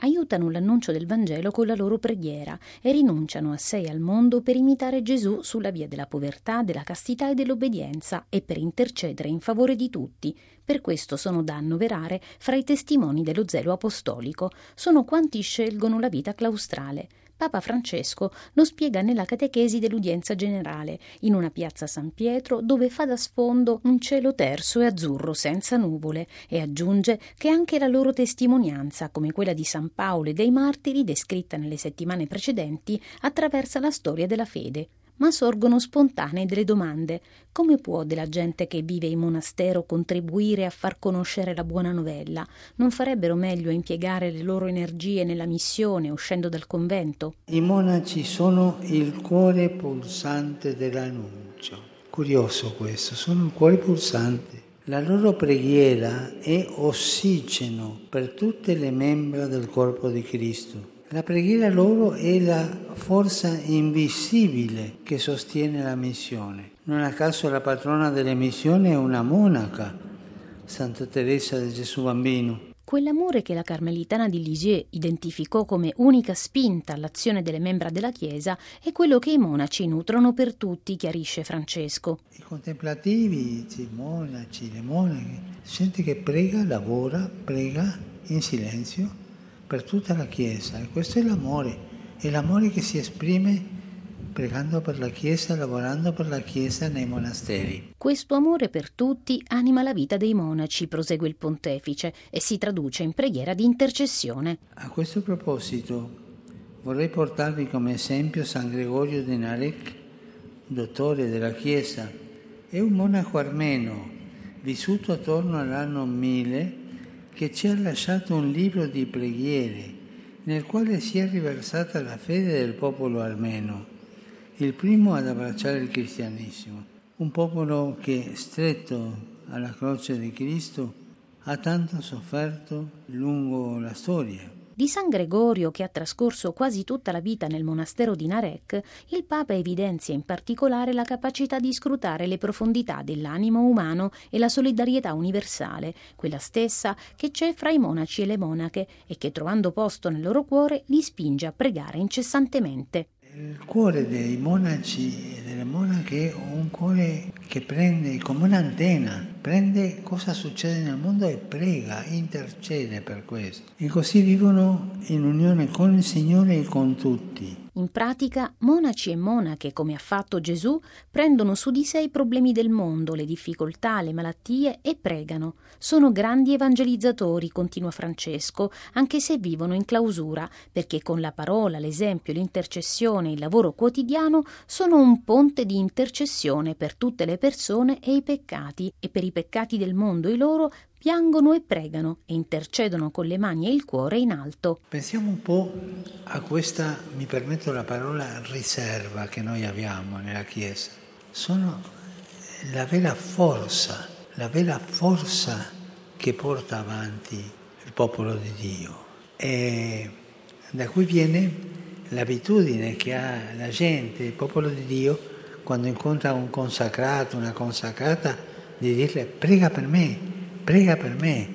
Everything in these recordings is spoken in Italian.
aiutano l'annuncio del Vangelo con la loro preghiera e rinunciano a sé e al mondo per imitare Gesù sulla via della povertà, della castità e dell'obbedienza e per intercedere in favore di tutti. Per questo sono da annoverare fra i testimoni dello zelo apostolico. Sono quanti scelgono la vita claustrale. Papa Francesco lo spiega nella catechesi dell'udienza generale, in una piazza San Pietro dove fa da sfondo un cielo terso e azzurro senza nuvole e aggiunge che anche la loro testimonianza, come quella di San Paolo e dei martiri descritta nelle settimane precedenti, attraversa la storia della fede ma sorgono spontanee delle domande. Come può della gente che vive in monastero contribuire a far conoscere la buona novella? Non farebbero meglio impiegare le loro energie nella missione uscendo dal convento? I monaci sono il cuore pulsante dell'annuncio. Curioso questo, sono il cuore pulsante. La loro preghiera è ossigeno per tutte le membra del corpo di Cristo. La preghiera loro è la forza invisibile che sostiene la missione. Non a caso la patrona delle missioni è una monaca, Santa Teresa di Gesù Bambino. Quell'amore che la carmelitana di Lisieux identificò come unica spinta all'azione delle membra della Chiesa è quello che i monaci nutrono per tutti, chiarisce Francesco. I contemplativi, i monaci, le monache, gente che prega, lavora, prega in silenzio per tutta la Chiesa e questo è l'amore, è l'amore che si esprime pregando per la Chiesa, lavorando per la Chiesa nei monasteri. Questo amore per tutti anima la vita dei monaci, prosegue il pontefice, e si traduce in preghiera di intercessione. A questo proposito vorrei portarvi come esempio San Gregorio di Narek, dottore della Chiesa, è un monaco armeno vissuto attorno all'anno 1000 che ci ha lasciato un libro di preghiere nel quale si è riversata la fede del popolo armeno, il primo ad abbracciare il cristianesimo, un popolo che, stretto alla croce di Cristo, ha tanto sofferto lungo la storia di San Gregorio, che ha trascorso quasi tutta la vita nel monastero di Narek, il Papa evidenzia in particolare la capacità di scrutare le profondità dell'animo umano e la solidarietà universale, quella stessa che c'è fra i monaci e le monache e che, trovando posto nel loro cuore, li spinge a pregare incessantemente. Il cuore dei monaci e delle monache è un cuore che prende come un'antenna, prende cosa succede nel mondo e prega, intercede per questo. E così vivono in unione con il Signore e con tutti. In pratica, monaci e monache, come ha fatto Gesù, prendono su di sé i problemi del mondo, le difficoltà, le malattie e pregano. Sono grandi evangelizzatori, continua Francesco, anche se vivono in clausura, perché con la parola, l'esempio, l'intercessione e il lavoro quotidiano sono un ponte di intercessione per tutte le persone e i peccati, e per i peccati del mondo e loro piangono e pregano e intercedono con le mani e il cuore in alto. Pensiamo un po' a questa, mi permetto la parola, riserva che noi abbiamo nella Chiesa. Sono la vera forza, la vera forza che porta avanti il popolo di Dio. E da cui viene l'abitudine che ha la gente, il popolo di Dio, quando incontra un consacrato, una consacrata, di dirle prega per me, prega per me,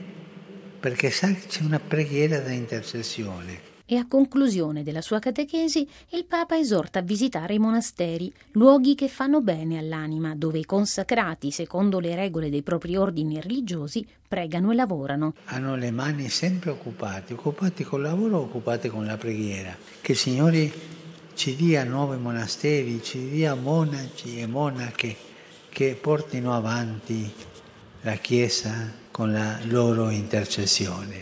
perché sa che c'è una preghiera da intercessione. E a conclusione della sua catechesi, il Papa esorta a visitare i monasteri, luoghi che fanno bene all'anima, dove i consacrati, secondo le regole dei propri ordini religiosi, pregano e lavorano. Hanno le mani sempre occupate, occupati col lavoro, occupate con la preghiera. Che il Signore ci dia nuovi monasteri, ci dia monaci e monache che portino avanti la Chiesa con la loro intercessione.